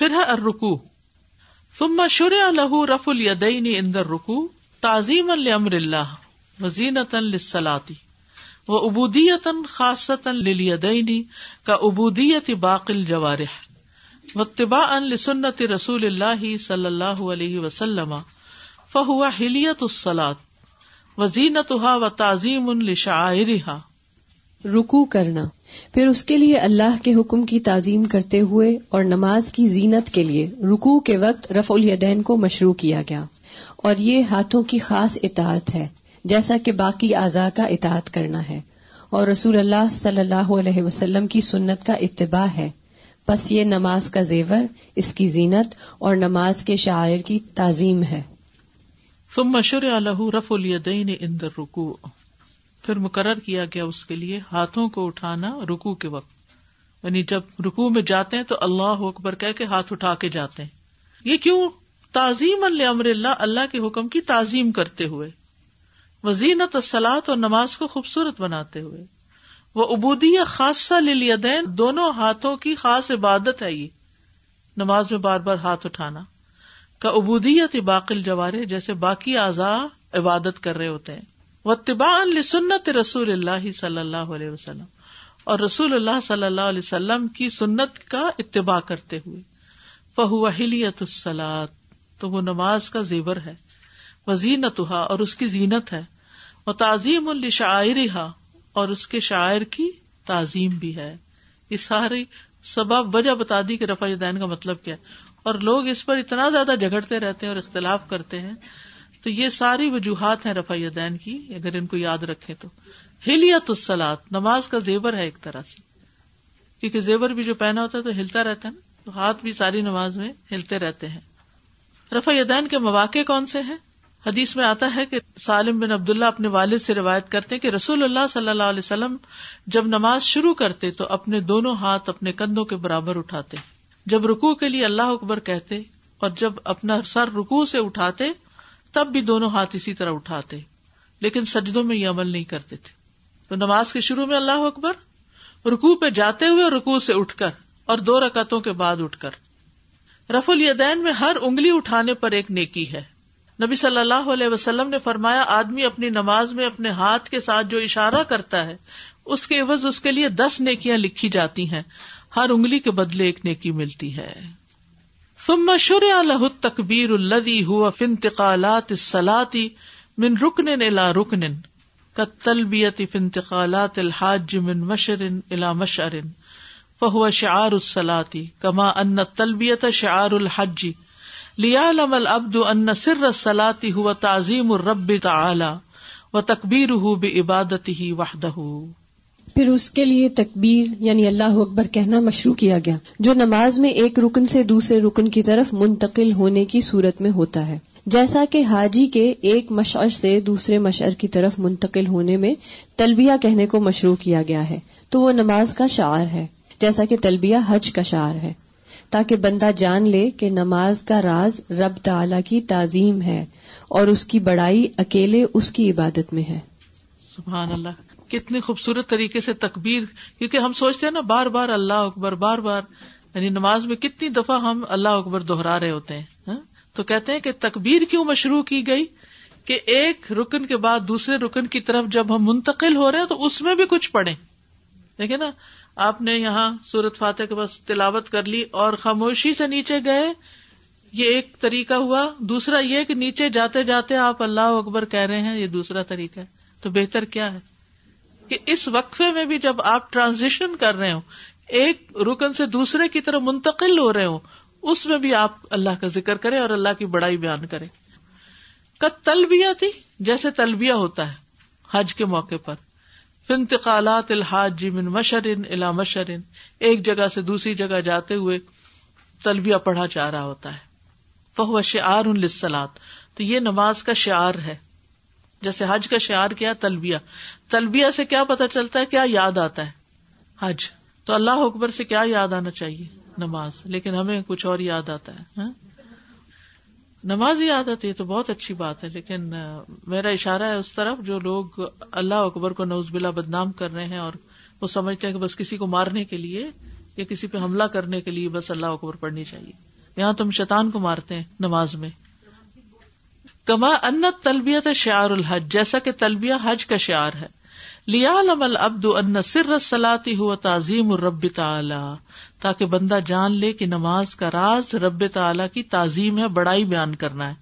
پھر ہے ارکو ثم شرع له رفع اليدين عند الركوع تعظیما لامر اللہ، وزینتا للصلاة وعبودیتا خاصتا للیدین کا عبودیت باقی الجوارح، واتباعا لسنت رسول اللہ صلی اللہ علیہ وسلم، فہو حلیت الصلاة وزینتها وتعظیم لشعائرها۔ رکو کرنا۔ پھر اس کے لیے اللہ کے حکم کی تعظیم کرتے ہوئے اور نماز کی زینت کے لیے رکو کے وقت رف الیدین کو مشروع کیا گیا۔ اور یہ ہاتھوں کی خاص اطاعت ہے، جیسا کہ باقی اعضاء کا اطاعت کرنا ہے۔ اور رسول اللہ صلی اللہ علیہ وسلم کی سنت کا اتباع ہے۔ بس یہ نماز کا زیور، اس کی زینت اور نماز کے شاعر کی تعظیم ہے۔ ثم شرع له رفع اليدين عند الركوع پھر مقرر کیا گیا اس کے لیے ہاتھوں کو اٹھانا رکو کے وقت۔ یعنی جب رکو میں جاتے ہیں تو اللہ اکبر کہہ کے ہاتھ اٹھا کے جاتے ہیں۔ یہ کیوں؟ تعظیم اللہ اللہ اللہ کے حکم کی تعظیم کرتے ہوئے۔ وزینت سلاد اور نماز کو خوبصورت بناتے ہوئے۔ وہ ابودی خاصہ للیدین، دونوں ہاتھوں کی خاص عبادت ہے یہ۔ نماز میں بار بار ہاتھ اٹھانا۔ کا ابودیت باقل جوارے جیسے باقی اعضاء عبادت کر رہے ہوتے ہیں۔ و لسنت رسول اللہ صلی اللہ علیہ وسلم۔ اور رسول اللہ صلی اللہ علیہ وسلم کی سنت کا اتباع کرتے ہوئے۔ فہو اہلیت السلاد تو وہ نماز کا زیور ہے۔ وہ زینت اور اس کی زینت ہے۔ وہ تعظیم الشاعرہ اور اس کے شاعر کی تعظیم بھی ہے۔ یہ ساری سبب، وجہ بتا دی کہ رفا دین کا مطلب کیا ہے۔ اور لوگ اس پر اتنا زیادہ جھگڑتے رہتے ہیں اور اختلاف کرتے ہیں۔ تو یہ ساری وجوہات ہیں رفا دین کی، اگر ان کو یاد رکھے تو۔ ہلیت السلاد نماز کا زیور ہے ایک طرح سے۔ کیونکہ زیور بھی جو پہنا ہوتا ہے تو ہلتا رہتا ہے نا۔ تو ہاتھ بھی ساری نماز میں ہلتے رہتے ہیں۔ رفا دین کے مواقع کون سے ہیں؟ حدیث میں آتا ہے کہ سالم بن عبداللہ اپنے والد سے روایت کرتے کہ رسول اللہ صلی اللہ علیہ وسلم جب نماز شروع کرتے تو اپنے دونوں ہاتھ اپنے کندھوں کے برابر اٹھاتے۔ جب رکو کے لیے اللہ اکبر کہتے اور جب اپنا سر رکو سے اٹھاتے تب بھی دونوں ہاتھ اسی طرح اٹھاتے، لیکن سجدوں میں یہ عمل نہیں کرتے تھے۔ تو نماز کے شروع میں اللہ اکبر رکو پہ جاتے ہوئے رکو سے اٹھ کر اور دو رکعتوں کے بعد اٹھ کر۔ رف الیدین میں ہر انگلی اٹھانے پر ایک نیکی ہے۔ نبی صلی اللہ علیہ وسلم نے فرمایا، آدمی اپنی نماز میں اپنے ہاتھ کے ساتھ جو اشارہ کرتا ہے، اس کے عوض اس کے لیے دس نیکیاں لکھی جاتی ہیں۔ ہر انگلی کے بدلے ایک نیکی ملتی ہے۔ ثم شرع له التكبير الذي هو في انتقالات الصلاه من ركن الى ركن كالتلبيه في انتقالات الحاج من مشر الى مشعر، فهو شعار الصلاه كما ان التلبيه شعار الحج. ليعلم العبد ان سر الصلاه هو تعظيم الرب تعالى وتكبيره بعبادته وحده. پھر اس کے لیے تکبیر یعنی اللہ اکبر کہنا مشروع کیا گیا، جو نماز میں ایک رکن سے دوسرے رکن کی طرف منتقل ہونے کی صورت میں ہوتا ہے۔ جیسا کہ حاجی کے ایک مشعر سے دوسرے مشعر کی طرف منتقل ہونے میں تلبیہ کہنے کو مشروع کیا گیا ہے، تو وہ نماز کا شعر ہے، جیسا کہ تلبیہ حج کا شعر ہے۔ تاکہ بندہ جان لے کہ نماز کا راز رب تعلی کی تعظیم ہے اور اس کی بڑائی اکیلے اس کی عبادت میں ہے۔ سبحان اللہ۔ کتنی خوبصورت طریقے سے تکبیر، کیونکہ ہم سوچتے ہیں نا، بار بار اللہ اکبر، بار بار یعنی نماز میں کتنی دفعہ ہم اللہ اکبر دوہرا رہے ہوتے ہیں ہاں؟ تو کہتے ہیں کہ تکبیر کیوں مشروع کی گئی؟ کہ ایک رکن کے بعد دوسرے رکن کی طرف جب ہم منتقل ہو رہے ہیں تو اس میں بھی کچھ پڑھیں۔ دیکھے نا، آپ نے یہاں سورت فاتح کے پاس تلاوت کر لی اور خاموشی سے نیچے گئے، یہ ایک طریقہ ہوا۔ دوسرا یہ کہ نیچے جاتے جاتے آپ اللہ اکبر کہہ رہے ہیں، یہ دوسرا طریقہ ہے۔ تو بہتر کیا ہے؟ کہ اس وقفے میں بھی جب آپ ٹرانزیشن کر رہے ہو ایک رکن سے دوسرے کی طرف منتقل ہو رہے ہو اس میں بھی آپ اللہ کا ذکر کریں اور اللہ کی بڑائی بیان کریں۔ کت تلبیہ تھی، جیسے تلبیہ ہوتا ہے حج کے موقع پر۔ فنتقالات الحاج من مشرن الا مشرن۔ ایک جگہ سے دوسری جگہ جاتے ہوئے تلبیہ پڑھا جا رہا ہوتا ہے۔ فہو شعار لسلات تو یہ نماز کا شعار ہے۔ جیسے حج کا شعار کیا، تلبیہ۔ تلبیہ سے کیا پتا چلتا ہے، کیا یاد آتا ہے؟ حج۔ تو اللہ اکبر سے کیا یاد آنا چاہیے؟ نماز۔ لیکن ہمیں کچھ اور یاد آتا ہے ہاں؟ نماز یاد آتی ہے تو بہت اچھی بات ہے، لیکن میرا اشارہ ہے اس طرف، جو لوگ اللہ اکبر کو نوز بلا بدنام کر رہے ہیں اور وہ سمجھتے ہیں کہ بس کسی کو مارنے کے لیے یا کسی پہ حملہ کرنے کے لیے بس اللہ اکبر پڑھنی چاہیے۔ یہاں تم شیطان کو مارتے ہیں نماز میں۔ کما ان تلبیت شعر الحج، جیسا کہ تلبیہ حج کا شعر ہے۔ لیا لمل ابد ان سر سلاتی ہوا تعظیم رب تعلی تاکہ بندہ جان لے کہ نماز کا راز رب تعلی کی تعظیم ہے، بڑائی بیان کرنا ہے۔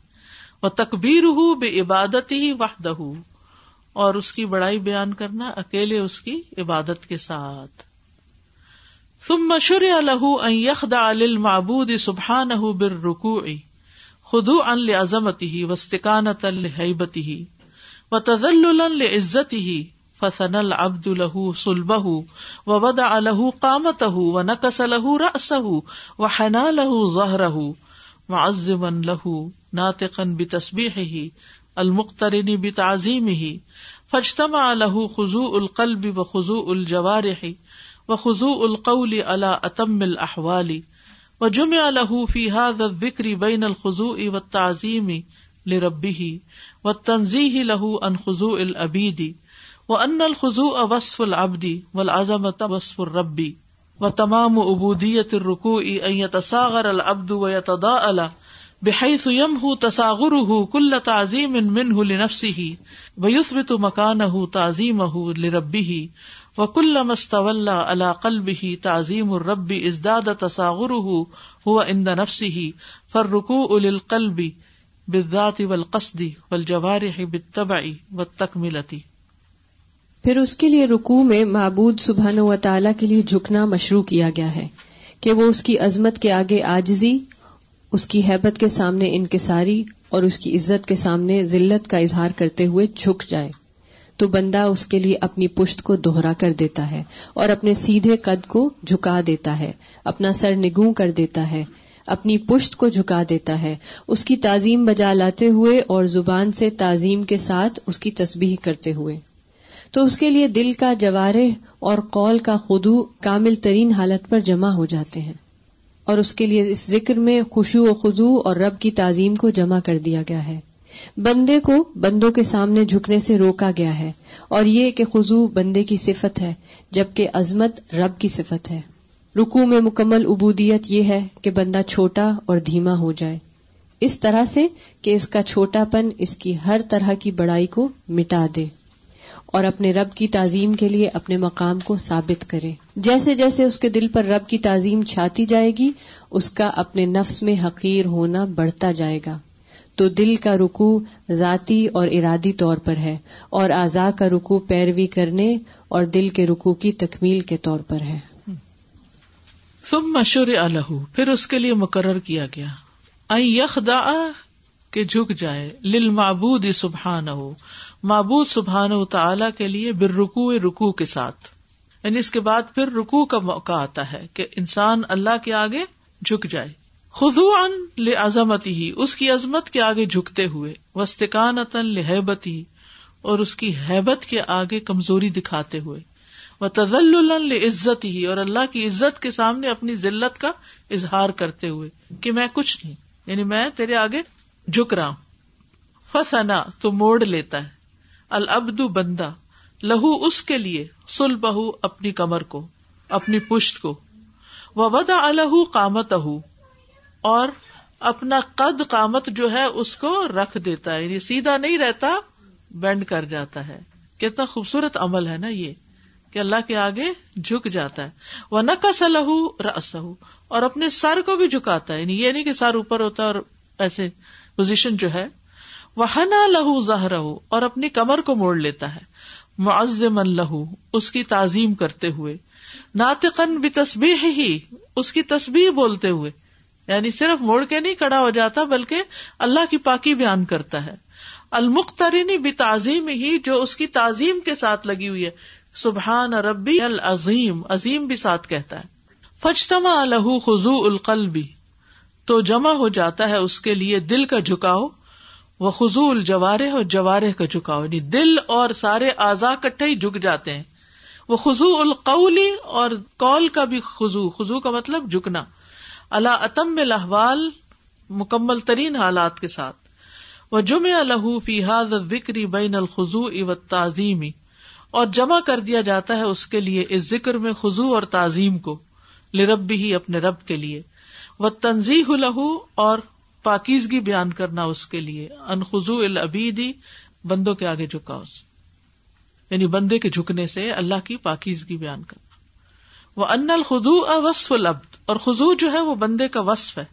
وہ تکبیر ہو بے عبادت ہی وحدہ، اور اس کی بڑائی بیان کرنا، اکیلے اس کی عبادت کے ساتھ۔ تم مشور الح ان یخدا للمعبود سبحانہ بالرکوع۔ خدو ان لزمتی ہی وسطانت الحبتی ہی و تزل عزتی ہی فسن العبد الہ سلبہ و ود الہ قامت و نقص الہ رس و حنا لہ ظہر معزم لہ ناطقن بتسبیح ہی المخترنی بتعظیم ہی فجتمع له خضوع القلب و خضوع الجوارح و خضوع القول على اتم الاحوال و جمع له في هذا الذكر بين الخضوع والتعظيم لربه والتنزيه له عن خضوع العبيد وان الخضوع وصف العبد والعظمه وصف الرب، وتمام عبودية الركوع ان يتساغر العبد ويتضاءل، بحيث يمحو تصاغره كل تعظيم منه لنفسه، ويثبت مكانه تعظيمه لربه وکل مستول اللہ قلب ہی تعظیم الربی ازداد تصاغر ہوا اند نفسی ہی فر رکو القلبی بداتی ول قصدی ول جوار پھر اس کے لیے رکو میں معبود سبحان و تعالی کے لیے جھکنا مشروع کیا گیا ہے کہ وہ اس کی عظمت کے آگے آجزی اس کی حیبت کے سامنے انکساری اور اس کی عزت کے سامنے ذلت کا اظہار کرتے ہوئے جھک جائے۔ تو بندہ اس کے لیے اپنی پشت کو دوہرا کر دیتا ہے اور اپنے سیدھے قد کو جھکا دیتا ہے، اپنا سر نگوں کر دیتا ہے، اپنی پشت کو جھکا دیتا ہے۔ اس کی تعظیم بجا لاتے ہوئے اور زبان سے تعظیم کے ساتھ اس کی تسبیح کرتے ہوئے۔ تو اس کے لیے دل کا جوارے اور قول کا خدو کامل ترین حالت پر جمع ہو جاتے ہیں۔ اور اس کے لیے اس ذکر میں خوشو و خزو اور رب کی تعظیم کو جمع کر دیا گیا ہے۔ بندے کو بندوں کے سامنے جھکنے سے روکا گیا ہے اور یہ کہ خزو بندے کی صفت ہے، جبکہ عظمت رب کی صفت ہے۔ رکو میں مکمل عبودیت یہ ہے کہ بندہ چھوٹا اور دھیما ہو جائے۔ اس طرح سے کہ اس کا چھوٹا پن اس کی ہر طرح کی بڑائی کو مٹا دے اور اپنے رب کی تعظیم کے لیے اپنے مقام کو ثابت کرے۔ جیسے جیسے اس کے دل پر رب کی تعظیم چھاتی جائے گی، اس کا اپنے نفس میں حقیر ہونا بڑھتا جائے گا۔ تو دل کا رکو ذاتی اور ارادی طور پر ہے اور اعضاء کا رکو پیروی کرنے اور دل کے رکو کی تکمیل کے طور پر ہے۔ ثم مشور الح پھر اس کے لیے مقرر کیا گیا۔ یخ دا کہ جھک جائے لل معبود سبحان ہو معبود سبحان تعالی کے لیے بر رکو رکو کے ساتھ۔ یعنی اس کے بعد پھر رکو کا موقع آتا ہے کہ انسان اللہ کے آگے جھک جائے۔ خزو ان لزمتی ہی اس کی عظمت کے آگے جھکتے ہوئے وسطان لہبتی اور اس کی حیبت کے آگے کمزوری دکھاتے ہوئے وہ تزل عزت ہی اور اللہ کی عزت کے سامنے اپنی ذلت کا اظہار کرتے ہوئے، کہ میں کچھ نہیں یعنی میں تیرے آگے جھک رہا ہوں۔ فسنا تو موڑ لیتا ہے۔ البدو بندہ، لہو اس کے لیے سل بہو اپنی کمر کو، اپنی پشت کو۔ وہ ودا الہ کامت اور اپنا قد قامت جو ہے اس کو رکھ دیتا ہے یعنی سیدھا نہیں رہتا، بینڈ کر جاتا ہے۔ کتنا خوبصورت عمل ہے نا یہ، کہ اللہ کے آگے جھک جاتا ہے۔ وہ نقص لہو رس اور اپنے سر کو بھی جھکاتا ہے۔ یعنی یہ نہیں کہ سر اوپر ہوتا ہے اور ایسے پوزیشن جو ہے۔ وہ ہنا لہو ظاہر اور اپنی کمر کو موڑ لیتا ہے۔ معزم لہو اس کی تعظیم کرتے ہوئے۔ ناطقن بھی تصبیح ہی اس کی تصبیح بولتے ہوئے۔ یعنی صرف موڑ کے نہیں کھڑا ہو جاتا بلکہ اللہ کی پاکی بیان کرتا ہے۔ المخترینی بھی تعظیم ہی جو اس کی تعظیم کے ساتھ لگی ہوئی ہے۔ سبحان ربی العظیم، عظیم بھی ساتھ کہتا ہے۔ فجتما الح خزو القلبی تو جمع ہو جاتا ہے اس کے لیے دل کا جھکاؤ، وہ خزو الجوارح اور جوارح کا جھکاؤ یعنی دل اور سارے اعضا کٹھے ہی جھک جاتے ہیں۔ وہ خزو القولی اور کال کا بھی خزو خزو کا مطلب جھکنا۔ اللہ اتم لہوال مکمل ترین حالات کے ساتھ۔ وہ جم الح فیحاد وکری بین الخو و تعظیمی اور جمع کر دیا جاتا ہے اس کے لیے اس ذکر میں خزو اور تعظیم کو لرب بھی اپنے رب کے لیے۔ وہ تنظیح لہو اور پاکیزگی بیان کرنا اس کے لیے۔ انخو العبیدی بندوں کے آگے جھکا اس یعنی بندے کے جھکنے سے اللہ کی پاکیزگی بیان کرنا۔ وہ ان الخدو وصف العبد اور خزو جو ہے وہ بندے کا وصف ہے۔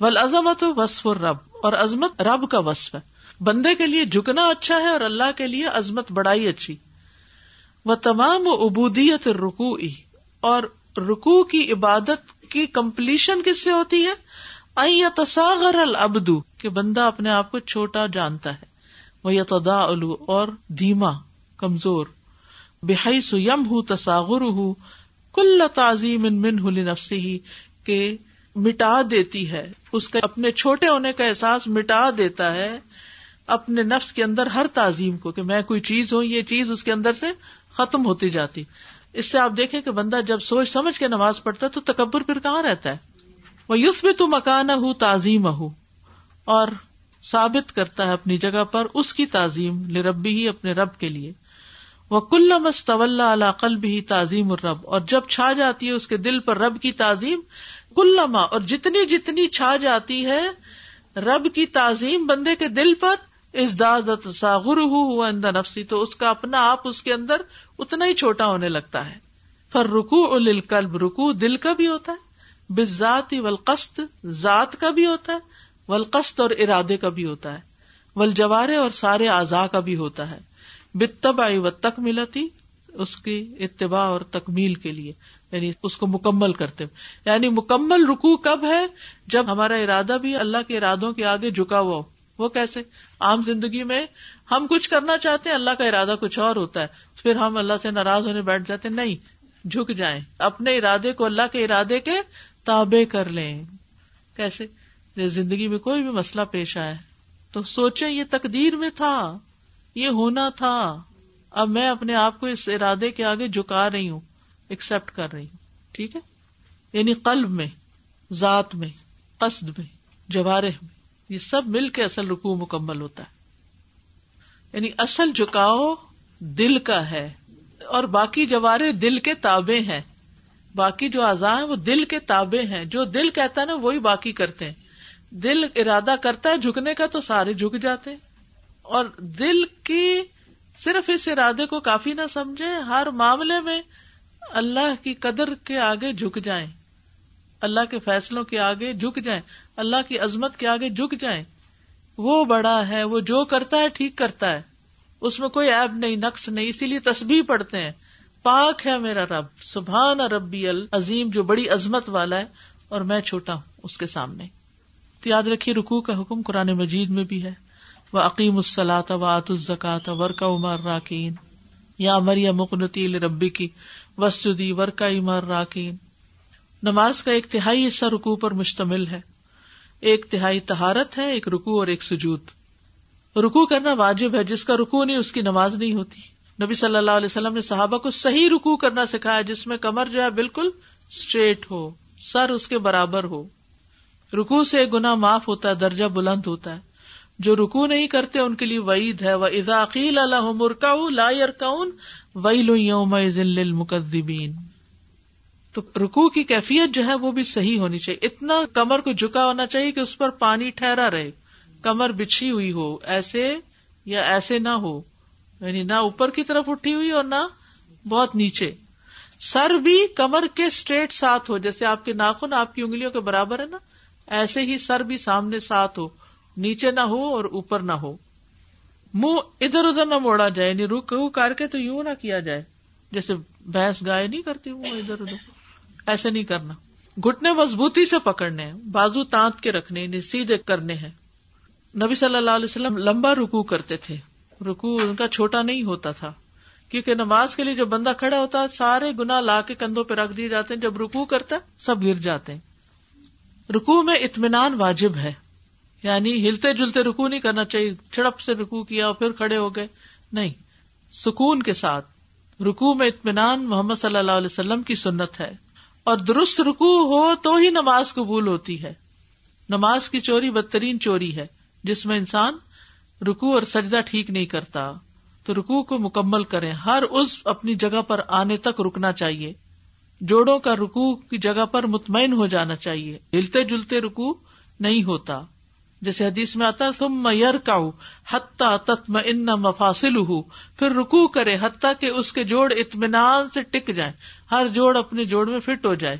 ول عظمت وصف الرب اور عظمت رب کا وصف ہے۔ بندے کے لیے جھکنا اچھا ہے اور اللہ کے لیے عظمت بڑائی اچھی۔ وہ تمام ابودیت رکو اور رکو کی عبادت کی کمپلیشن کس سے ہوتی ہے؟ تصاغر العبدو کہ بندہ اپنے آپ کو چھوٹا جانتا ہے۔ وہ یتدا الو اور دھیما، کمزور۔ بحی سم ہُ تصاغر ہُ کل تعظیم ان من ہلی نفسی ہی کہ مٹا دیتی ہے۔ اس کے اپنے چھوٹے ہونے کا احساس مٹا دیتا ہے اپنے نفس کے اندر ہر تعظیم کو، کہ میں کوئی چیز ہوں، یہ چیز اس کے اندر سے ختم ہوتی جاتی۔ اس سے آپ دیکھیں کہ بندہ جب سوچ سمجھ کے نماز پڑھتا ہے تو تکبر پھر کہاں رہتا ہے؟ وہ یوس بھی تو مکان ہوں تعظیم ہوں اور ثابت کرتا ہے اپنی جگہ پر اس کی تعظیم لربی ہی، اپنے رب کے لیے۔ وہ کل مستول علا قلب ہی تعظیم الرب اور جب چھا جاتی ہے اس کے دل پر رب کی تعظیم، کلما اور جتنی جتنی چھا جاتی ہے، رب کی تعظیم بندے کے دل پر اس داد ساغر ہوا اندر نفسی، تو اس کا اپنا آپ اس کے اندر اتنا ہی چھوٹا ہونے لگتا ہے۔ فر رکو القلب رکو دل کا بھی ہوتا ہے بزات ولقست ذات کا بھی ہوتا ہے ولقست اور ارادے کا بھی ہوتا ہے ول جوارے اور سارے اعضاء کا بھی ہوتا ہے۔ بتبا و تک ملتی اس کی اتباع اور تکمیل کے لیے یعنی اس کو مکمل کرتے یعنی مکمل رکو کب ہے؟ جب ہمارا ارادہ بھی اللہ کے ارادوں کے آگے جھکا ہوا وہ کیسے؟ عام زندگی میں ہم کچھ کرنا چاہتے ہیں، اللہ کا ارادہ کچھ اور ہوتا ہے۔ پھر ہم اللہ سے ناراض ہونے بیٹھ جاتے نہیں، جھک جائیں۔ اپنے ارادے کو اللہ کے ارادے کے تابے کر لیں۔ کیسے؟ زندگی میں کوئی بھی مسئلہ پیش آئے، تو سوچے یہ تقدیر میں تھا۔ یہ ہونا تھا۔ اب میں اپنے آپ کو اس ارادے کے آگے جھکا رہی ہوں ایکسپٹ کر رہی ہوں، ٹھیک ہے؟ یعنی قلب میں، ذات میں، قصد میں، جوارح میں، یہ سب مل کے اصل رکو مکمل ہوتا ہے۔ یعنی اصل جھکاؤ دل کا ہے اور باقی جوارے دل کے تابے ہیں۔ باقی جو اعضاء ہیں وہ دل کے تابے ہیں۔ جو دل کہتا ہے نا، وہی باقی کرتے ہیں۔ دل ارادہ کرتا ہے، جھکنے کا تو سارے جھک جاتے ہیں۔ اور دل کی صرف اس ارادے کو کافی نہ سمجھے، ہر معاملے میں اللہ کی قدر کے آگے جھک جائیں۔ اللہ کے فیصلوں کے آگے جھک جائیں۔ اللہ کی عظمت کے آگے جھک جائیں۔ وہ بڑا ہے، وہ جو کرتا ہے، ٹھیک کرتا ہے۔ اس میں کوئی ایب نہیں، نقص نہیں، اسی لیے تسبیح پڑھتے ہیں۔ پاک ہے میرا رب، سبحان ربی العظیم، جو بڑی عظمت والا ہے، اور میں چھوٹا ہوں اس کے سامنے۔ تو یاد رکھیے رکو کا حکم قرآن مجید میں بھی ہے۔ وہ عقیم السلاط و آت الزکات ورکا عمر راکین یا مریا مکنتی ربی کی وسدی ورکا عمر راکین نماز کا ایک تہائی حصہ رکو پر مشتمل ہے۔ ایک تہائی تہارت ہے، ایک رکو اور ایک سجود۔ رکو کرنا واجب ہے، جس کا رکو نہیں، اس کی نماز نہیں ہوتی۔ نبی صلی اللہ علیہ وسلم نے صحابہ کو صحیح رکو کرنا سکھایا، جس میں کمر جو ہے بالکل اسٹریٹ ہو، سر اس کے برابر ہو۔ رکو سے گنا معاف ہوتا ہے، درجہ بلند ہوتا ہے۔ جو رکو نہیں کرتے ان کے لیے وعید ہے۔ وہ اداقیل اللہ لا یرکاؤن وئی لو یوم تو رکو کی کیفیت جو ہے وہ بھی صحیح ہونی چاہیے۔ اتنا کمر کو جھکا ہونا چاہیے کہ اس پر پانی ٹھہرا رہے۔ کمر بچھی ہوئی ہو، ایسے یا ایسے نہ ہو۔ یعنی نہ اوپر کی طرف اٹھی ہوئی اور نہ بہت نیچے۔ سر بھی کمر کے اسٹریٹ ساتھ ہو، جیسے آپ کے ناخن آپ کی انگلیوں کے برابر ہے نا، ایسے ہی سر بھی سامنے ساتھ ہو۔ نیچے نہ ہو اور اوپر نہ ہو۔ منہ ادھر ادھر نہ موڑا جائے یعنی رک کر کے تو یوں نہ کیا جائے، جیسے بھینس گائے نہیں کرتی منہ ادھر ادھر۔ ایسے نہیں کرنا۔ گٹنے مضبوطی سے پکڑنے، بازو تانت کے رکھنے یعنی سیدھے کرنے ہیں۔ نبی صلی اللہ علیہ وسلم لمبا رکو کرتے تھے۔ رکو ان کا چھوٹا نہیں ہوتا تھا، کیونکہ نماز کے لیے جو بندہ کھڑا ہوتا ہے سارے گنا لا کے کندھوں پہ رکھ دیے جاتے ہیں۔ جب رکو کرتا ہے سب گر جاتے ہیں۔ رکو میں اطمینان واجب ہے۔ یعنی ہلتے جلتے رکو نہیں کرنا چاہیے، چھڑپ سے رکو کیا اور پھر کھڑے ہو گئے۔ نہیں، سکون کے ساتھ رکو میں اطمینان محمد صلی اللہ علیہ وسلم کی سنت ہے۔ اور درست رکو ہو تو ہی نماز قبول ہوتی ہے۔ نماز کی چوری بدترین چوری ہے، جس میں انسان رکو اور سجدہ ٹھیک نہیں کرتا۔ تو رکو کو مکمل کرے ہر اس اپنی جگہ پر آنے تک رکنا چاہیے۔ جوڑوں کا رکو کی جگہ پر مطمئن ہو جانا چاہیے۔ ہلتے جلتے رکو نہیں ہوتا۔ جیسے حدیث میں آتا تم میر کا حتہ تتم ان مفاصل ہوں پھر رکو کرے حتیٰ کہ اس کے جوڑ اطمینان سے ٹک جائے ہر جوڑ اپنے جوڑ میں فٹ ہو جائے۔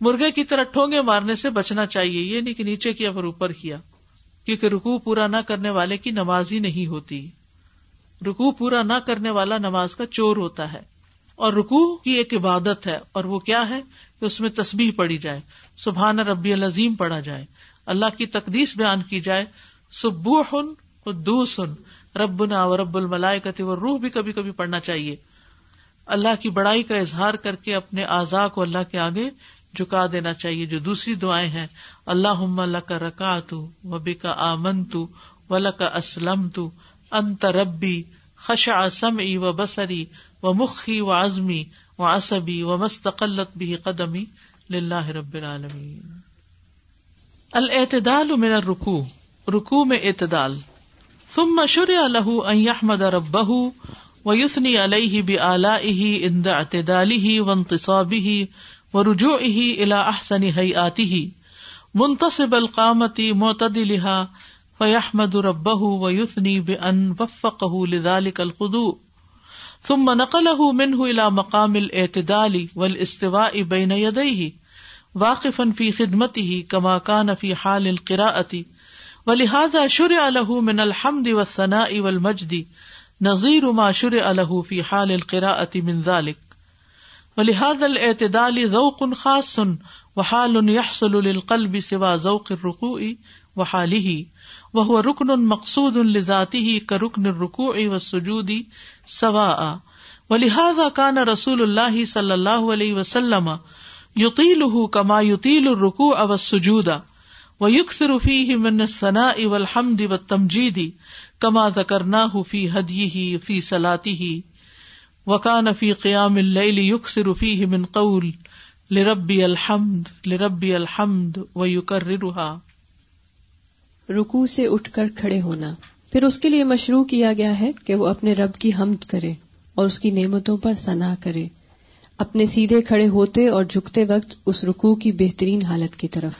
مرغے کی طرح ٹھونگے مارنے سے بچنا چاہیے، یہ نہیں کہ نیچے کیا پھر اوپر کیا کیونکہ رکو پورا نہ کرنے والے کی نماز ہی نہیں ہوتی۔ رکو پورا نہ کرنے والا نماز کا چور ہوتا ہے۔ اور رکو کی ایک عبادت ہے۔ اور وہ کیا ہے؟ کہ اس میں تسبیح پڑی جائے۔ سبحان ربی العظیم پڑھا جائے۔ اللہ کی تقدیس بیان کی جائے سبو ہن قدوس ہن رب نا و رب الملائے و روح بھی کبھی کبھی پڑھنا چاہیے۔ اللہ کی بڑائی کا اظہار کر کے اپنے اعضاء کو اللہ کے آگے جھکا دینا چاہیے، جو دوسری دعائیں ہیں اللہ کا رکا تو وبی کا آمن تو ولا کا اسلم تو انت ربی خشا سم و بسری و مخی و عزمی و عصبی و مستقلت بھی قدمی لاہ رب العالمین۔ الاعتدال من الرکوع، رکوع میں اعتدال۔ ثم شرع له ان يحمد ربه ويثني عليه بآلائه عند اعتداله وانتصابه ورجوعه الى احسن هيئاته، منتصب القامة معتدلها فيحمد ربه ويثني بأن وفقه لذلك الخضوع۔ ثم نقله منه الى مقام الاعتدال والاستواء بين يديه۔ واقفا في خدمته كما كان في حال القراءة ولهذا شرع له من الحمد و ثنا والثناء والمجد. نظير ما شرع له في حال القراءة من ذلك ولهذا الاعتدال ذوق خاص و وحال يحصل للقلب سوى ذوق الركوع وحاله. وهو ركن مقصود لذاته كركن الركوع والسجود سواء. ولهذا كان رسول الله صلى الله عليه وسلم يطيله كما يطيل الركوع والسجود، ويكثر فيه من الثناء والحمد والتمجيد، كما ذكرناه في هديه في صلاته. وكان في قيام الليل يكثر فيه من قول، لربي الحمد لربي الحمد، ويكررها. رکو سے اٹھ کر کھڑے ہونا۔ پھر اس کے لیے مشروع کیا گیا ہے کہ وہ اپنے رب کی حمد کرے اور اس کی نعمتوں پر ثنا کرے۔ اپنے سیدھے کھڑے ہوتے اور جھکتے وقت اس رکوع کی بہترین حالت کی طرف۔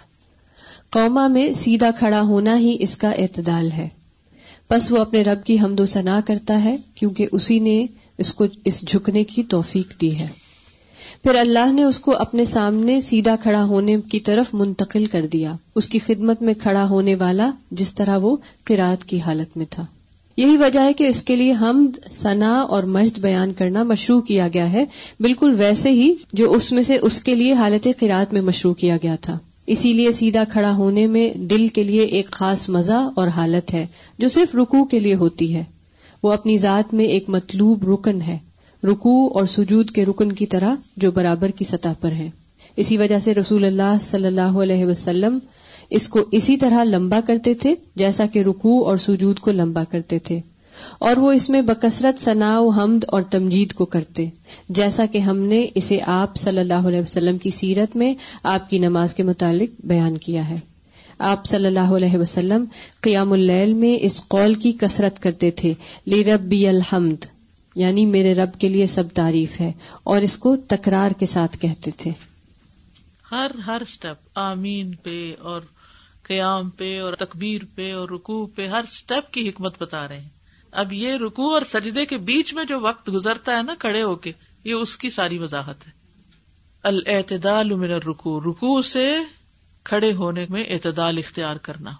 قوما میں سیدھا کھڑا ہونا ہی اس کا اعتدال ہے۔ بس وہ اپنے رب کی حمد و ثنا کرتا ہے، کیونکہ اسی نے اس کو اس جھکنے کی توفیق دی ہے۔ پھر اللہ نے اس کو اپنے سامنے سیدھا کھڑا ہونے کی طرف منتقل کر دیا۔ اس کی خدمت میں کھڑا ہونے والا جس طرح وہ قرآد کی حالت میں تھا۔ یہی وجہ ہے کہ اس کے لیے حمد، ثنا اور مجد بیان کرنا مشروع کیا گیا ہے۔ بالکل ویسے ہی جو اس میں سے اس کے لیے حالت قرآد میں مشروع کیا گیا تھا۔ اسی لیے سیدھا کھڑا ہونے میں دل کے لیے ایک خاص مزہ اور حالت ہے جو صرف رکوع کے لیے ہوتی ہے۔ وہ اپنی ذات میں ایک مطلوب رکن ہے۔ رکو اور سجود کے رکن کی طرح جو برابر کی سطح پر ہے۔ اسی وجہ سے رسول اللہ صلی اللہ علیہ وسلم اس کو اسی طرح لمبا کرتے تھے جیسا کہ رکو اور سجود کو لمبا کرتے تھے۔ اور وہ اس میں بکثرت ثنا و حمد اور تمجید کو کرتے، جیسا کہ ہم نے اسے آپ صلی اللہ علیہ وسلم کی سیرت میں آپ کی نماز کے متعلق بیان کیا ہے۔ آپ صلی اللہ علیہ وسلم قیام اللیل میں اس قول کی کثرت کرتے تھے، لی ربی الحمد یعنی میرے رب کے لیے سب تعریف ہے، اور اس کو تکرار کے ساتھ کہتے تھے۔ ہر ہر اسٹیپ آمین پہ اور قیام پہ اور تکبیر پہ اور رکو پہ ہر اسٹیپ کی حکمت بتا رہے ہیں۔ اب یہ رکو اور سجدے کے بیچ میں جو وقت گزرتا ہے نا کھڑے ہو کے، یہ اس کی ساری وضاحت ہے۔ الاعتدال من الرکو رکو سے کھڑے ہونے میں اعتدال اختیار کرنا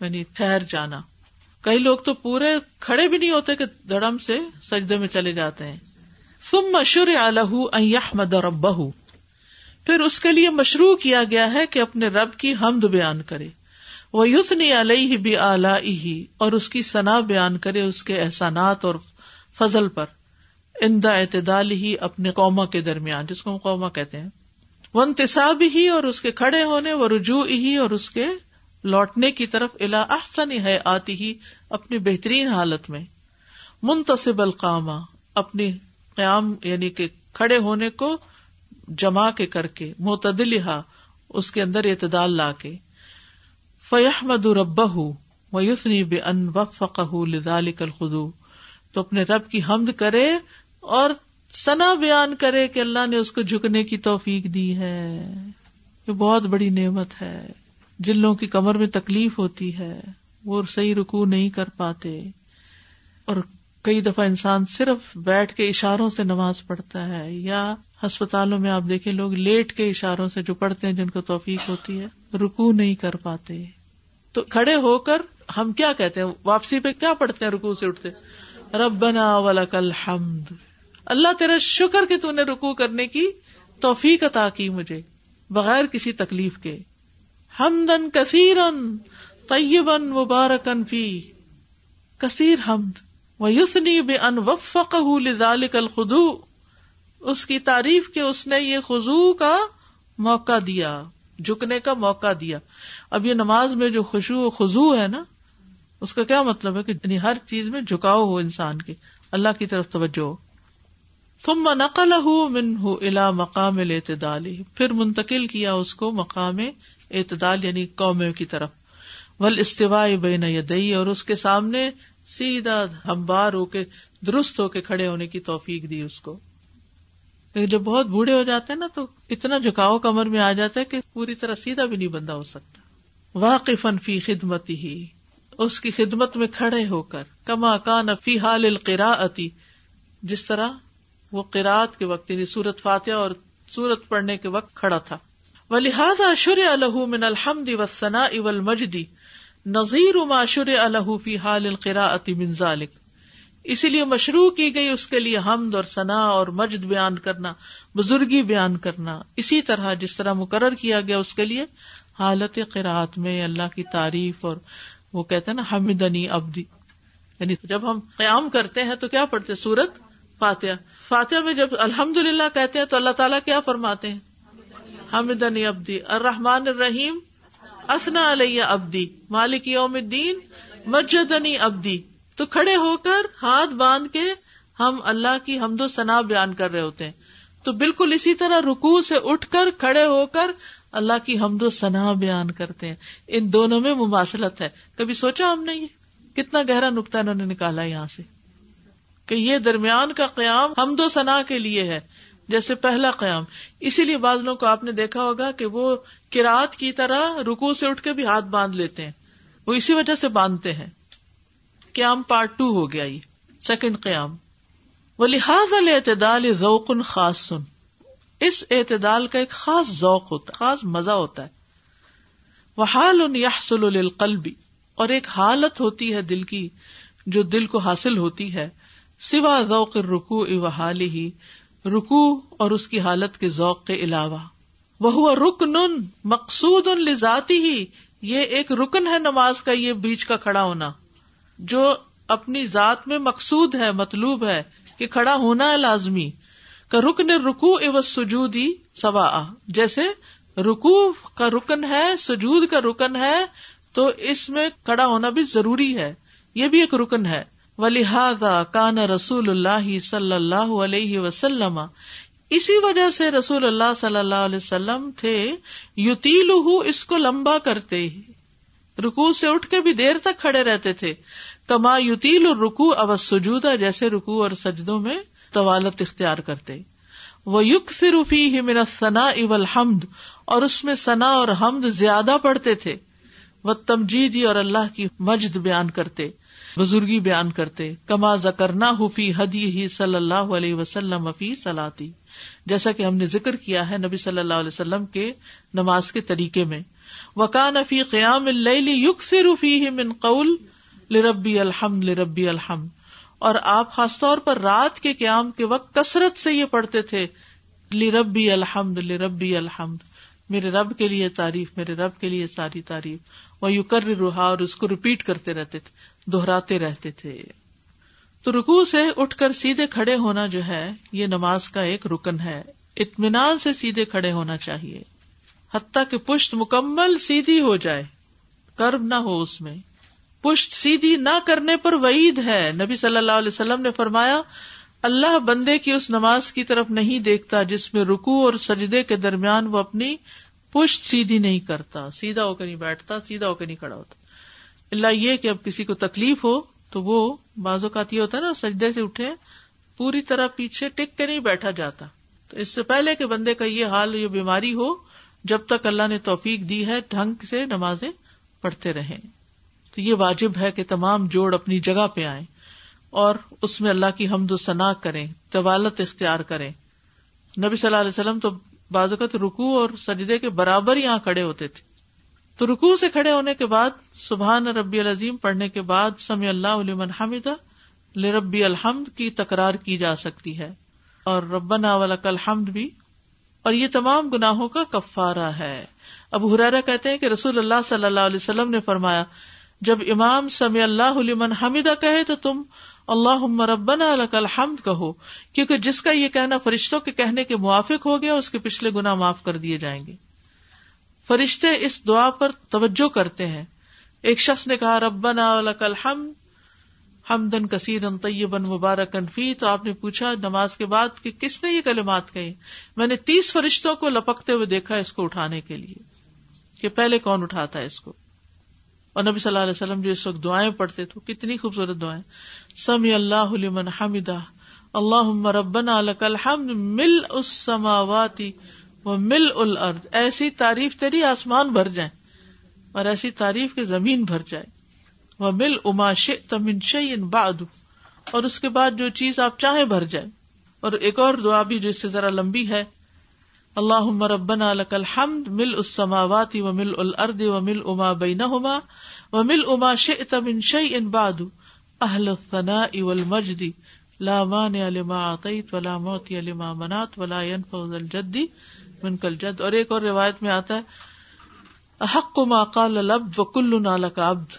یعنی ٹھہر جانا۔ کئی لوگ تو پورے کھڑے بھی نہیں ہوتے کہ دڑم سے سجدے میں چلے جاتے ہیں۔ ثم مشور الحمد ربہ پھر اس کے لیے مشروع کیا گیا ہے کہ اپنے رب کی حمد بیان کرے۔ وہ یوتنی علیہ بھی آلہ اور اس کی ثنا بیان کرے اس کے احسانات اور فضل پر۔ اندا اعتدال ہی اپنے قوما کے درمیان، جس کو قوما کہتے ہیں۔ وہ انتصاب ہی اور اس کے کھڑے ہونے۔ و رجوع ہی اور اس کے لوٹنے کی طرف۔ الا احسن ہے آتی ہی اپنی بہترین حالت میں۔ منتصب القامہ اپنی قیام یعنی کہ کھڑے ہونے کو جما کے کر کے معتدل اس کے اندر اعتدال لا کے فیحمد رب و بے ان وفق لذالک الخدو تو اپنے رب کی حمد کرے اور سنا بیان کرے کہ اللہ نے اس کو جھکنے کی توفیق دی ہے۔ یہ بہت بڑی نعمت ہے۔ جن لوگوں کی کمر میں تکلیف ہوتی ہے، وہ صحیح رکو نہیں کر پاتے۔ اور کئی دفعہ انسان صرف بیٹھ کے اشاروں سے نماز پڑھتا ہے یا ہسپتالوں میں آپ دیکھیں، لوگ لیٹ کے اشاروں سے جو پڑھتے ہیں، جن کو توفیق ہوتی ہے رکو نہیں کر پاتے۔ تو کھڑے ہو کر ہم کیا کہتے ہیں؟ واپسی پہ کیا پڑھتے ہیں؟ رکو سے اٹھتے۔ ربنا ولکل حمد اللہ تیرا شکر کہ تو نے رکو کرنے کی توفیق عطا کی مجھے، بغیر کسی تکلیف کے۔ حمدن کثیرن طیبن مبارکن فی۔ کثیر حمد۔ و یسنی بے ان وفق لذالک الخدو اس کی تعریف کے اس نے یہ خزو کا موقع دیا، جھکنے کا موقع دیا۔ اب یہ نماز میں جو خوشو و خزو ہے نا، اس کا کیا مطلب ہے کہ یعنی ہر چیز میں جھکاؤ ہو انسان کے، اللہ کی طرف توجہ۔ ہو ثم نقل من الا مقام الاعتدال۔ پھر منتقل کیا اس کو مقام اعتدال یعنی قوم کی طرف۔ ول استوا بین یدئی اور اس کے سامنے سیدھا ہمبار ہو کے، درست ہو کے کھڑے ہونے کی توفیق دی اس کو۔ جب بہت بوڑھے ہو جاتے ہیں نا تو اتنا جھکاؤ کمر میں آ جاتا ہے کہ پوری طرح سیدھا بھی نہیں بندہ ہو سکتا۔ واقف فی خدمت ہی، اس کی خدمت میں کھڑے ہو کر، کما کان فی حال القرا جس طرح وہ قرآت کے وقت یعنی سورت فاتح اور سورت پڑھنے کے وقت کھڑا تھا۔ وہ لہٰذا شر الح من الحمد و ثنا اول مجدی نذیر ما شر الح فی حال القرا من ذالک اسی لیے مشروع کی گئی اس کے لیے حمد اور ثنا اور مجد بیان کرنا، بزرگی بیان کرنا، اسی طرح جس طرح مقرر کیا گیا اس کے لیے حالت قرآت میں اللہ کی تعریف اور وہ کہتے ہیں نا، حمدنی ابدی یعنی جب ہم قیام کرتے ہیں تو کیا پڑھتے سورت فاتحہ۔ فاتحہ میں جب الحمد للہ کہتے ہیں تو اللہ تعالیٰ کیا فرماتے ہیں؟ حمدنی ابدی الرحمن الرحیم اسنا علیہ ابدی مالک یوم الدین، مجدنی ابدی تو کھڑے ہو کر ہاتھ باندھ کے ہم اللہ کی حمد و ثنا بیان کر رہے ہوتے ہیں۔ تو بالکل اسی طرح رکو سے اٹھ کر کھڑے ہو کر اللہ کی حمد و ثنا بیان کرتے ہیں۔ ان دونوں میں مماثلت ہے۔ کبھی سوچا ہم نے یہ؟ کتنا گہرا نقطہ انہوں نے نکالا یہاں سے کہ یہ درمیان کا قیام حمد و ثنا کے لیے ہے، جیسے پہلا قیام۔ اسی لیے بعض لوگوں کو آپ نے دیکھا ہوگا کہ وہ کراط کی طرح رکو سے اٹھ کے بھی ہاتھ باندھ لیتے ہیں۔ وہ اسی وجہ سے باندھتے ہیں۔ قیام پارٹ ٹو ہو گیا یہ سیکنڈ قیام۔ وہ لحاظ الاعتدال ذوق خاص سن اس اعتدال کا ایک خاص ذوق ہوتا ہے، خاص مزہ ہوتا ہے۔ وہ حال ان یحسل القلبی اور ایک حالت ہوتی ہے دل کی، جو دل کو حاصل ہوتی ہے۔ سوا ذوق رکو حال ہی رکو اور اس کی حالت کے ذوق کے علاوہ۔ وہ ہوا رکن مقصود ان لذاتی ہی یہ ایک رکن ہے نماز کا، یہ بیچ کا کھڑا ہونا۔ جو اپنی ذات میں مقصود ہے، مطلوب ہے، کہ کھڑا ہونا ہے لازمی کا رکن رکو او سجودی سوا جیسے رکو کا رکن ہے، سجود کا رکن ہے، تو اس میں کھڑا ہونا بھی ضروری ہے۔ یہ بھی ایک رکن ہے۔ لہٰذا کان رسول اللہ صلی اللہ علیہ وسلم۔ اسی وجہ سے رسول اللہ صلی اللہ علیہ وسلم تھے یوتیل اس کو لمبا کرتے رکو سے اٹھ کے بھی دیر تک کھڑے رہتے تھے۔ کما یوتیل اور رکو اب سجودا جیسے رکو اور سجدوں میں طوالت اختیار کرتے۔ وہ یق فرفی من ثنا اب حمد اور اس میں ثنا اور حمد زیادہ پڑھتے تھے۔ وہ تمجیدی اور اللہ کی مجد بیان کرتے، بزرگی بیان کرتے۔ کما زکرنا حفی حدی ہی صلی اللہ علیہ وسلم فی سلاتی جیسا کہ ہم نے ذکر کیا ہے نبی صلی اللہ علیہ وسلم کے نماز کے طریقے میں۔ وکان فی قیام اللہ من قول لربی الحمد لربی الحمد۔ اور آپ خاص طور پر رات کے قیام کے وقت کثرت سے یہ پڑھتے تھے، لربی الحمد لربی الحمد۔ میرے رب کے لیے تعریف، میرے رب کے لیے ساری تعریف۔ وہ یو کر رہا اور اس کو ریپیٹ کرتے رہتے تھے، دہراتے رہتے تھے۔ تو رکو سے اٹھ کر سیدھے کھڑے ہونا جو ہے، یہ نماز کا ایک رکن ہے۔ اطمینان سے سیدھے کھڑے ہونا چاہیے۔ حتیٰ کہ پشت مکمل سیدھی ہو جائے، کرب نہ ہو اس میں۔ پشت سیدھی نہ کرنے پر وعید ہے۔ نبی صلی اللہ علیہ وسلم نے فرمایا، اللہ بندے کی اس نماز کی طرف نہیں دیکھتا جس میں رکو اور سجدے کے درمیان وہ اپنی پشت سیدھی نہیں کرتا۔ سیدھا ہو کے نہیں بیٹھتا، سیدھا ہو کے نہیں کھڑا ہوتا۔ اللہ یہ کہ اب کسی کو تکلیف ہو تو وہ بازو کا یہ ہوتا ہے نا، سجدے سے اٹھے، پوری طرح پیچھے ٹک کے نہیں بیٹھا جاتا۔ تو اس سے پہلے کہ بندے کا یہ حال، یہ بیماری ہو، جب تک اللہ نے توفیق دی ہے، ڈھنگ سے نمازیں پڑھتے رہے تو یہ واجب ہے کہ تمام جوڑ اپنی جگہ پہ آئیں اور اس میں اللہ کی حمد و ثنا کریں، طوالت اختیار کریں۔ نبی صلی اللہ علیہ وسلم تو بازوقت رکو اور سجدے کے برابر یہاں کھڑے ہوتے تھے۔ تو رکو سے کھڑے ہونے کے بعد سبحان ربی العظیم پڑھنے کے بعد سمی اللہ علیہ حمدہ لربی الحمد کی تکرار کی جا سکتی ہے۔ اور ربنا ولک الحمد بھی۔ اور یہ تمام گناہوں کا کفارہ ہے۔ اب حرارا کہتے ہیں کہ رسول اللہ صلی اللہ علیہ وسلم نے فرمایا جب امام سمی اللہ علیہ حمیدہ کہے تو تم اللہ ربنا لک الحمد کہو، کیونکہ جس کا یہ کہنا فرشتوں کے کہنے کے موافق ہو گیا، اس کے پچھلے گنا معاف کر دیے جائیں گے۔ فرشتے اس دعا پر توجہ کرتے ہیں۔ ایک شخص نے کہا، ربنا لک الحمد ہمدن کثیر طیبن مبارک فی، تو آپ نے پوچھا نماز کے بعد کہ کس نے یہ کلمات کہی میں نے تیس فرشتوں کو لپکتے ہوئے دیکھا اس کو اٹھانے کے لیے، کہ پہلے کون اٹھاتا ہے اس کو؟ اور نبی صلی اللہ علیہ وسلم جو اس وقت دعائیں پڑھتے تھے کتنی خوبصورت دعائیں۔ سمی اللہ لمن حمدہ اللہ ربنا لک الحمد مل اس سماواتی و مل الارض۔ ایسی تعریف تیری آسمان بھر جائیں اور ایسی تعریف کی زمین بھر جائے۔ وہ مل اما تمن شعین باد اور اس کے بعد جو چیز آپ چاہیں بھر جائے اور ایک اور دعا بھی جو اس سے ذرا لمبی ہے اللہ ربنا لک الحمد مل اس سماواتی و مل الرد و مل اما بین و مل اما تمن شعی ان باد اہل ثنا اول مجدی لامان علما عطیت ولا موت علما منات ولا فوز الجدی من کل جد اور ایک اور روایت میں آتا ہے حق ما قال العبد و کل نالک عبد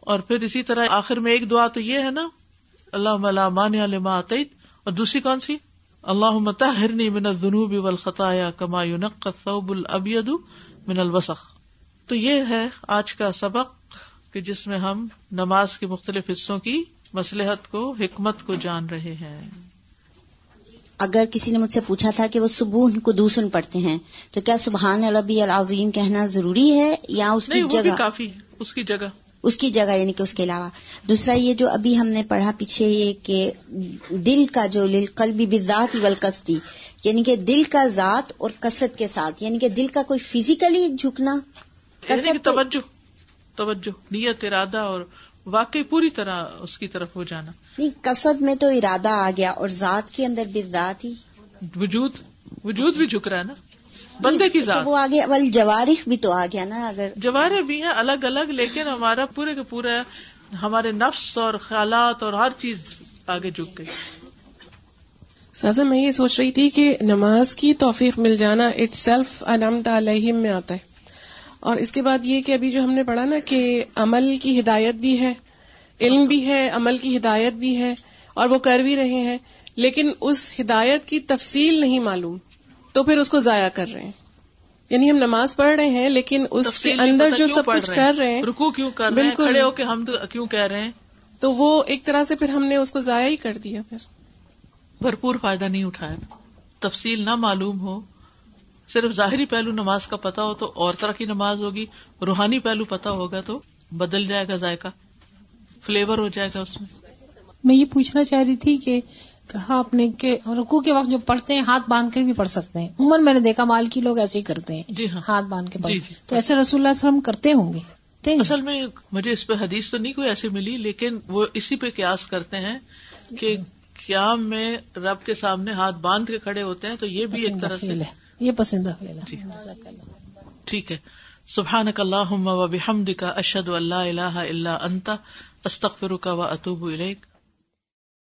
اور پھر اسی طرح آخر میں ایک دعا تو یہ ہے نا اللہ ملا مان لما عطیت اور دوسری کون سی؟ اللہ متحرنی من الذنوب والخطایا کما ينقى الثوب الابيض من الوسخ۔ تو یہ ہے آج کا سبق کہ جس میں ہم نماز کے مختلف حصوں کی مسلحت کو حکمت کو جان رہے ہیں۔ اگر کسی نے مجھ سے پوچھا تھا کہ وہ صبح کو دوسن پڑھتے ہیں تو کیا سبحان ربی العظیم کہنا ضروری ہے یا اس کی جگہ؟ کافی اس کی جگہ۔ اس کی جگہ یعنی کہ اس کے علاوہ۔ دوسرا یہ جو ابھی ہم نے پڑھا پیچھے یہ کہ دل کا جو قلبی بذات ولکستی یعنی کہ دل کا ذات اور کثرت کے ساتھ یعنی کہ دل کا کوئی فزیکلی جھکنا یعنی توجہ توجہ نیت ارادہ اور واقعی پوری طرح اس کی طرف ہو جانا۔ نہیں کثرت میں تو ارادہ آ گیا اور ذات کے اندر بھی ذات ہی۔ وجود وجود بھی جھک رہا ہے نا۔ بندے کی ذات۔ وہ آگے اول جوارح بھی تو آ گیا نا اگر۔ جوارح بھی ہیں الگ الگ لیکن ہمارا پورے کے پورے ہمارے نفس اور خیالات اور ہر چیز آگے جھک گئی۔ سازا میں یہ سوچ رہی تھی کہ نماز کی توفیق مل جانا اٹ سیلف انمتا علیہم میں آتا ہے۔ اور اس کے بعد یہ کہ ابھی جو ہم نے پڑھا نا کہ عمل کی ہدایت بھی ہے علم بھی ہے عمل کی ہدایت بھی ہے اور وہ کر بھی رہے ہیں لیکن اس ہدایت کی تفصیل نہیں معلوم۔ تو پھر اس کو ضائع کر رہے ہیں۔ یعنی ہم نماز پڑھ رہے ہیں لیکن اس کے اندر جو سب کچھ کر رہے ہیں رکو کیوں کر رہے ہیں؟ کھڑے ہو کے ہم کیوں کہہ رہے ہیں؟ تو وہ ایک طرح سے پھر ہم نے اس کو ضائع ہی کر دیا پھر۔ بھرپور فائدہ نہیں اٹھایا۔ تفصیل نہ معلوم ہو صرف ظاہری پہلو نماز کا پتا ہو تو اور طرح کی نماز ہوگی روحانی پہلو پتا ہوگا تو بدل جائے گا ذائقہ فلیور ہو جائے گا اس میں۔ میں یہ پوچھنا چاہ رہی تھی کہ کہا آپ نے کہ رکو کے وقت جو پڑھتے ہیں ہاتھ باندھ کر بھی پڑھ سکتے ہیں۔ عمر میں نے دیکھا مال کی لوگ ایسے ہی کرتے ہیں جی ہاں۔ ہاتھ باندھ کے جی۔ جی تو ایسے رسول اللہ علیہ وسلم کرتے ہوں گے؟ اصل میں مجھے اس پہ حدیث تو نہیں کوئی ایسی ملی لیکن وہ اسی پہ قیاس کرتے ہیں کہ قیام میں رب کے سامنے ہاتھ باندھ کے کھڑے ہوتے ہیں تو یہ بھی ایک طرح سے یہ پسند جی۔ ٹھیک ہے۔ سبحان اللہ و بحمد کا اشد اللہ اللہ اللہ انتا استخر کا و اطوب الیک۔